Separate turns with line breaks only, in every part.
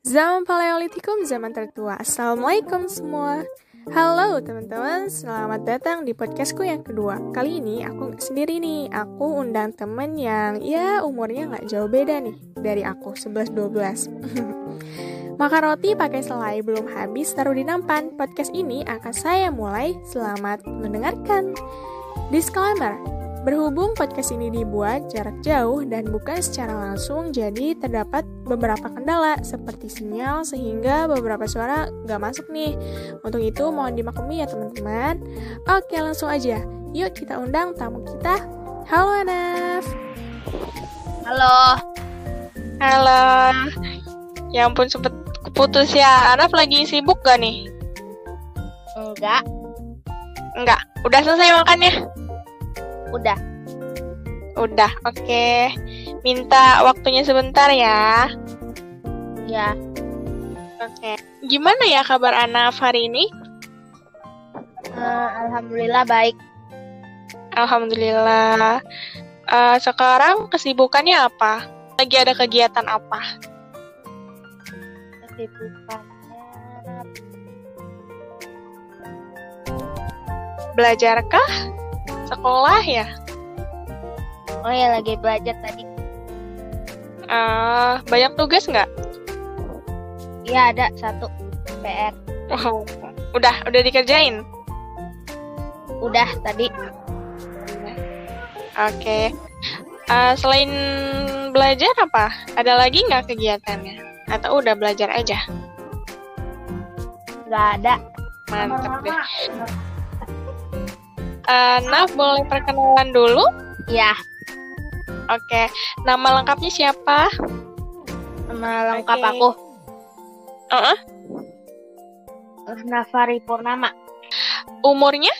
Zaman Paleolitikum, zaman tertua. Assalamualaikum semua. Halo teman-teman, selamat datang di podcastku yang kedua. Kali ini aku nggak sendiri nih, aku undang temen yang ya umurnya nggak jauh beda nih dari aku, 11-12. Makan roti pakai selai belum habis taruh di nampan. Podcast ini akan saya mulai. Selamat mendengarkan. Disclaimer, Berhubung podcast ini dibuat jarak jauh dan bukan secara langsung, jadi terdapat beberapa kendala seperti sinyal sehingga beberapa suara gak masuk nih. Untuk itu mohon dimaklumi ya teman-teman. Oke langsung aja, yuk kita undang tamu kita. Halo Anaf.
Halo.
Halo. Ya ampun sempet keputus ya. Anaf lagi sibuk gak nih?
Enggak.
Enggak. Udah selesai makannya?
Udah.
Udah, oke. Okay. Minta waktunya sebentar ya.
Ya.
Oke. Okay. Gimana ya kabar Anaf hari ini?
Uh, Alhamdulillah baik.
Alhamdulillah. Uh, sekarang kesibukannya apa? Lagi ada kegiatan apa?
Kesibukannya
Belajarkah? Sekolah ya?
Oh ya lagi belajar tadi.
Uh, banyak tugas nggak?
Iya ada satu PR.
Oh, udah udah dikerjain?
Udah tadi.
Oke. Okay. Uh, selain belajar apa? Ada lagi nggak kegiatannya? Atau udah belajar aja?
Gak ada.
Mantep deh. Uh, Naf, boleh perkenalan dulu?
Ya.
Oke, nama lengkapnya siapa?
Nama lengkap okay. aku.
Uh -uh.
Nafari Purnama.
Umurnya?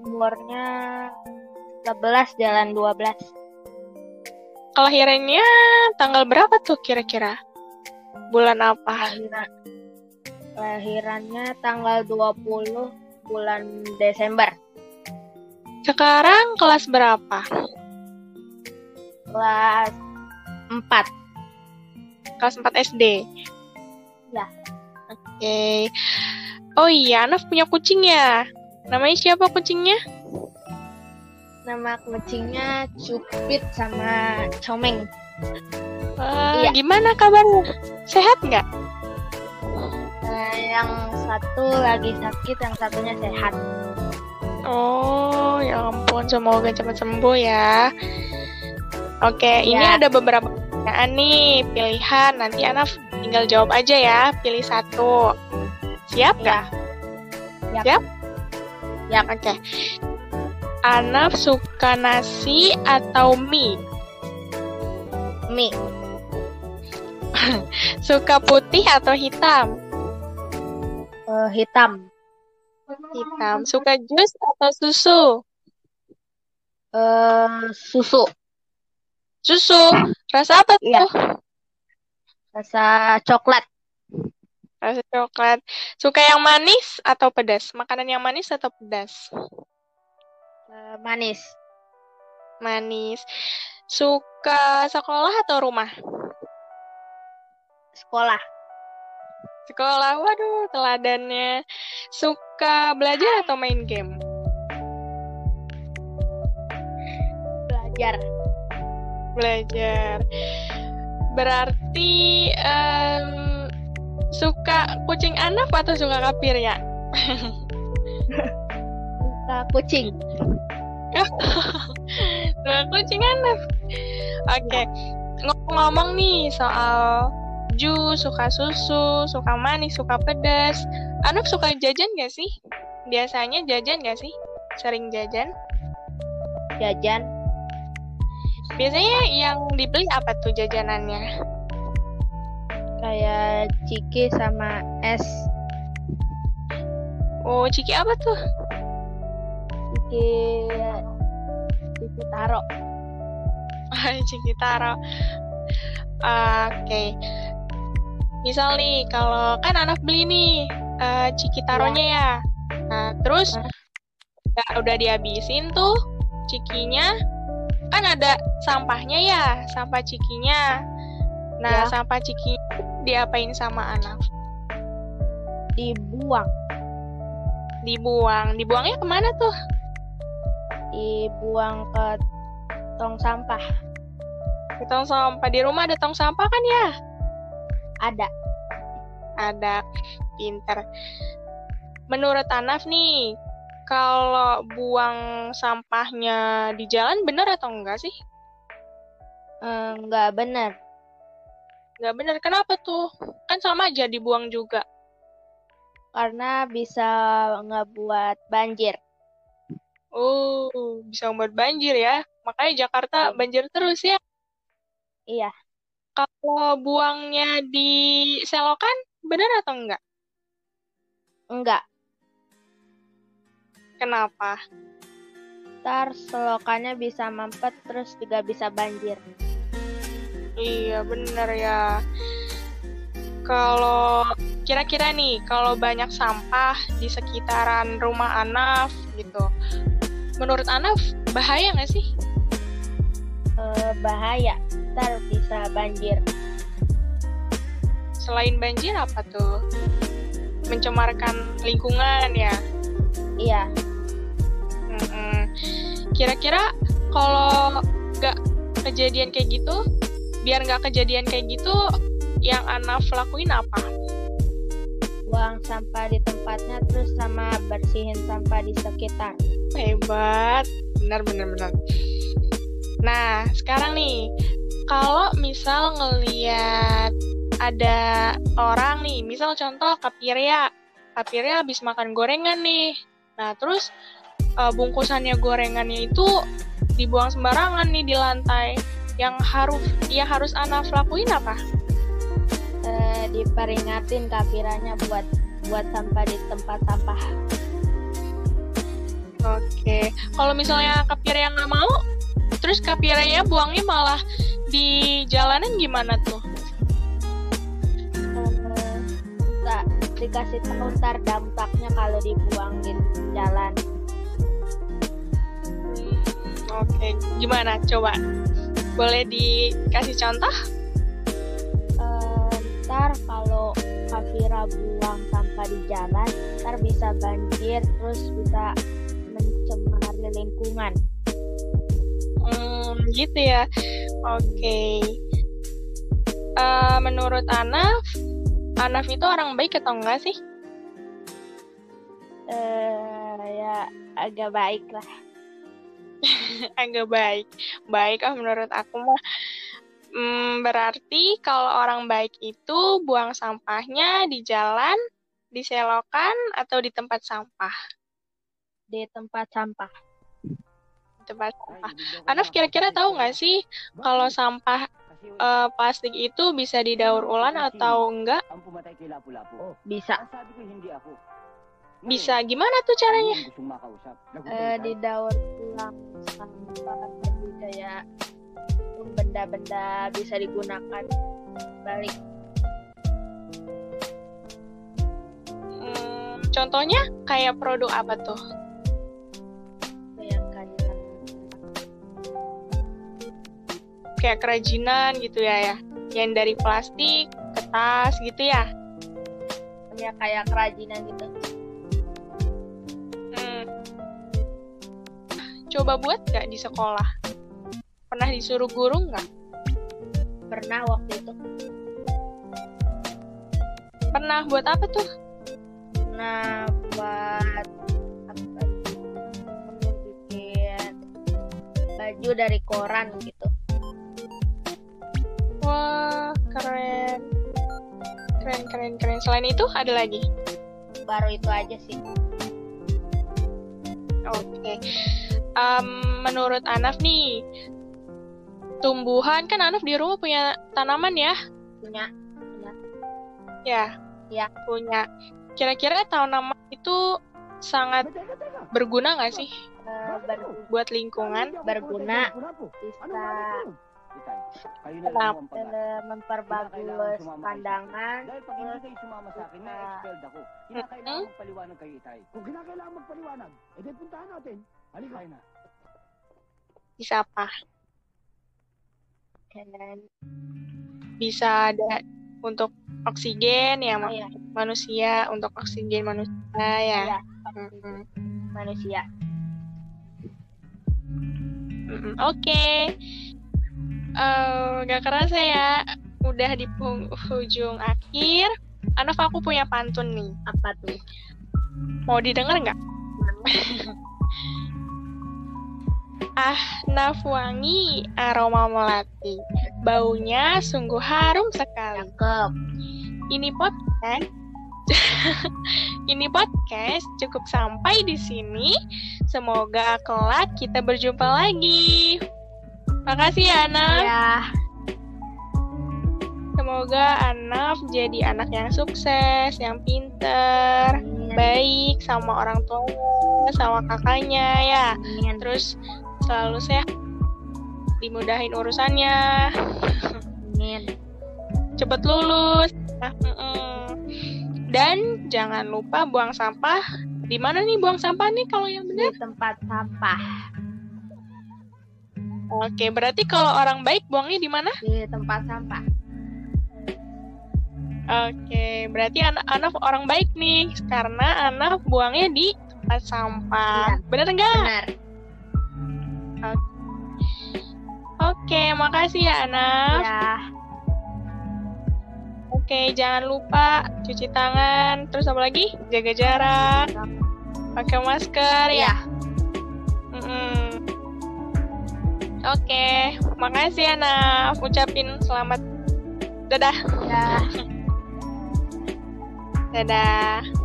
Umurnya 11 jalan 12.
Kelahirannya tanggal berapa tuh kira-kira? Bulan apa?
Kelahiran, kelahirannya tanggal 20 bulan Desember.
Sekarang kelas berapa?
Kelas 4.
Kelas 4 SD.
Ya.
Oke. Okay. Oh iya, Anaf punya kucing ya? Namanya siapa kucingnya?
Nama kucingnya Cupit sama Comeng.
Uh, iya. Gimana kabarnya? Sehat nggak?
Uh, yang satu lagi sakit, yang satunya sehat.
Oh, ya ampun, semoga cepat sembuh ya. Oke, ya. ini ada beberapa pertanyaan nih, pilihan. Nanti Anaf tinggal jawab aja ya, pilih satu. Siap nggak?
Ya.
Siap?
Ya.
Oke. Okay. Anaf suka nasi atau mie?
Mie.
suka putih atau hitam?
Uh, hitam.
Hitam. Suka jus atau susu?
Uh, susu.
Susu. Rasa apa tuh?
Ya. Rasa coklat.
Rasa coklat. Suka yang manis atau pedas? Makanan yang manis atau pedas?
Uh, manis.
Manis. Suka sekolah atau rumah?
Sekolah.
Sekolah, waduh, teladannya. Suka belajar atau main game?
Belajar.
Belajar. Berarti um, suka kucing anak atau suka kapir ya?
suka kucing.
suka kucing anak. Oke, okay. ngomong-ngomong nih soal jus, suka susu, suka manis, suka pedas. Anuf suka jajan gak sih? Biasanya jajan gak sih? Sering jajan?
Jajan.
Biasanya yang dibeli apa tuh jajanannya?
Kayak ciki sama es.
Oh, ciki apa tuh?
Ciki ciki taro.
ciki taro. Oke. Okay misal nih kalau kan anak beli nih uh, ciki taronya ya. nah terus ya, udah dihabisin tuh cikinya kan ada sampahnya ya sampah cikinya Nah,
Ya.
sampah Ciki diapain sama Anaf?
Dibuang.
Dibuang. Dibuangnya ke mana tuh?
Dibuang ke tong sampah.
Ke tong sampah. Di rumah ada tong sampah kan ya?
Ada.
Ada. Pinter. Menurut Anaf nih, kalau buang sampahnya di jalan bener atau enggak sih?
Eh, Nggak benar.
Nggak bener. Kenapa tuh? Kan sama aja dibuang juga.
Karena bisa ngebuat banjir.
Oh, bisa membuat banjir ya. Makanya Jakarta
Iya.
banjir terus ya.
Iya.
Kalau buangnya di selokan, bener atau enggak?
Enggak.
Kenapa?
Ntar selokannya bisa mampet terus juga bisa banjir.
Iya, bener ya. Kalau kira-kira nih, kalau banyak sampah di sekitaran rumah Anaf gitu, menurut Anaf bahaya nggak sih?
Eh, bahaya. Ntar bisa banjir.
Selain banjir apa tuh? Mencemarkan lingkungan ya.
Iya.
Mm-mm. Kira-kira kalau nggak kejadian kayak gitu, biar nggak kejadian kayak gitu, yang Anaf lakuin apa?
Buang sampah di tempatnya terus sama bersihin sampah di sekitar.
Hebat, benar benar benar. Nah, sekarang nih, kalau misal ngeliat ada orang nih, misal contoh Kapirya, Kapirya habis makan gorengan nih. Nah, terus eh, bungkusannya gorengannya itu dibuang sembarangan nih di lantai. Yang harus dia harus Anaf lakuin apa?
Eh, diperingatin kapiranya buat buat sampah di tempat sampah.
Oke, kalau misalnya Kapirya nggak mau, terus Kapiryanya buangnya malah di jalanan gimana tuh?
Eh, nggak dikasih tahu ntar dampaknya kalau dibuang di jalan.
Hmm, Oke, gimana? Coba. Boleh dikasih contoh?
Eh, ntar kalau Kafira buang sampah di jalan, ntar bisa banjir terus bisa mencemari lingkungan.
Gitu ya. Oke. Eh, menurut Anaf, Anaf itu orang baik atau enggak sih?
Eh, ya agak baik lah.
Agak baik. Baik ah menurut aku mah. Hmm, berarti kalau orang baik itu buang sampahnya di jalan, di selokan, atau di tempat sampah?
di tempat sampah.
Tempat sampah. Anaf kira-kira tahu nggak sih kalau sampah eh, plastik itu bisa didaur ulang atau enggak?
Bisa.
Bisa. Gimana tuh caranya?
eh, didaur ulang sampah jadi kayak benda-benda bisa digunakan balik.
Hmm, contohnya kayak produk apa tuh?
Kayak
kerajinan gitu ya ya. Yang dari plastik, kertas gitu ya.
ya kayak kerajinan gitu.
Hmm. Coba buat nggak di sekolah? Pernah disuruh guru nggak?
Pernah waktu itu
Pernah buat apa tuh?
pernah buat apa bikin baju dari koran gitu.
Wah, keren. Keren, keren, keren. Selain itu, ada lagi?
Baru itu aja sih.
Oke. Em, menurut Anaf nih, tumbuhan, kan Anaf di rumah punya tanaman ya?
Punya
Ya.
Ya.
Punya. Kira-kira tanaman itu sangat berguna nggak sih
eh, ber-
buat lingkungan?
berguna bisa Eh, memperbagus pandangan
Mm-mm.
Kung kinakailangan magpaliwanag, edi puntahan natin. Halika. na.
Bisa apa?
dan
bisa ada untuk oksigen ya
Oh, iya.
manusia untuk oksigen manusia ya.
Iya.
Mm-mm.
manusia.
Mm-mm. Oke. Eh, gak kerasa ya, udah di penghujung akhir. Anov aku punya pantun nih.
Apa tuh?
Mau didengar nggak? ah, naf wangi aroma melati. Baunya sungguh harum sekali.
Cakep.
Ini podcast ini podcast cukup sampai di sini. Semoga kelak kita berjumpa lagi. Makasih ya, Anaf.
Ya.
Semoga Anaf jadi anak yang sukses, yang pinter,
Amin.
baik sama orang tuanya, sama kakaknya ya.
Amin.
Terus selalu sehat, dimudahin urusannya,
Amin.
cepet lulus. Nah, mm-mm. Dan jangan lupa buang sampah. Di mana nih buang sampah nih kalau yang benar?
Di tempat sampah.
Oke, berarti kalau orang baik buangnya di mana?
Di tempat sampah.
Oke, berarti anak anak orang baik nih karena anak buangnya di tempat sampah.
Iya.
Bener nggak?
Benar.
Oke, makasih ya anak.
Ya.
Oke, jangan lupa cuci tangan. Terus apa lagi? Jaga jarak, pakai masker ya.
Ya.
Oke, makasih ya Naf. Ucapin selamat. Dadah.
Ya.
Dadah.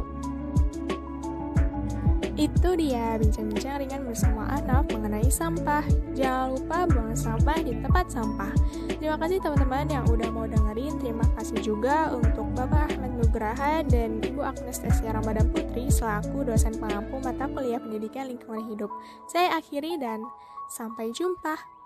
Itu dia bincang-bincang ringan bersama Anaf mengenai sampah. Jangan lupa buang sampah di tempat sampah. Terima kasih teman-teman yang udah mau dengerin. Terima kasih juga untuk Bapak Ahmad Nugraha dan Ibu Agnes Tesia Ramadan Putri selaku dosen pengampu mata kuliah pendidikan lingkungan hidup. Saya akhiri dan sampai jumpa.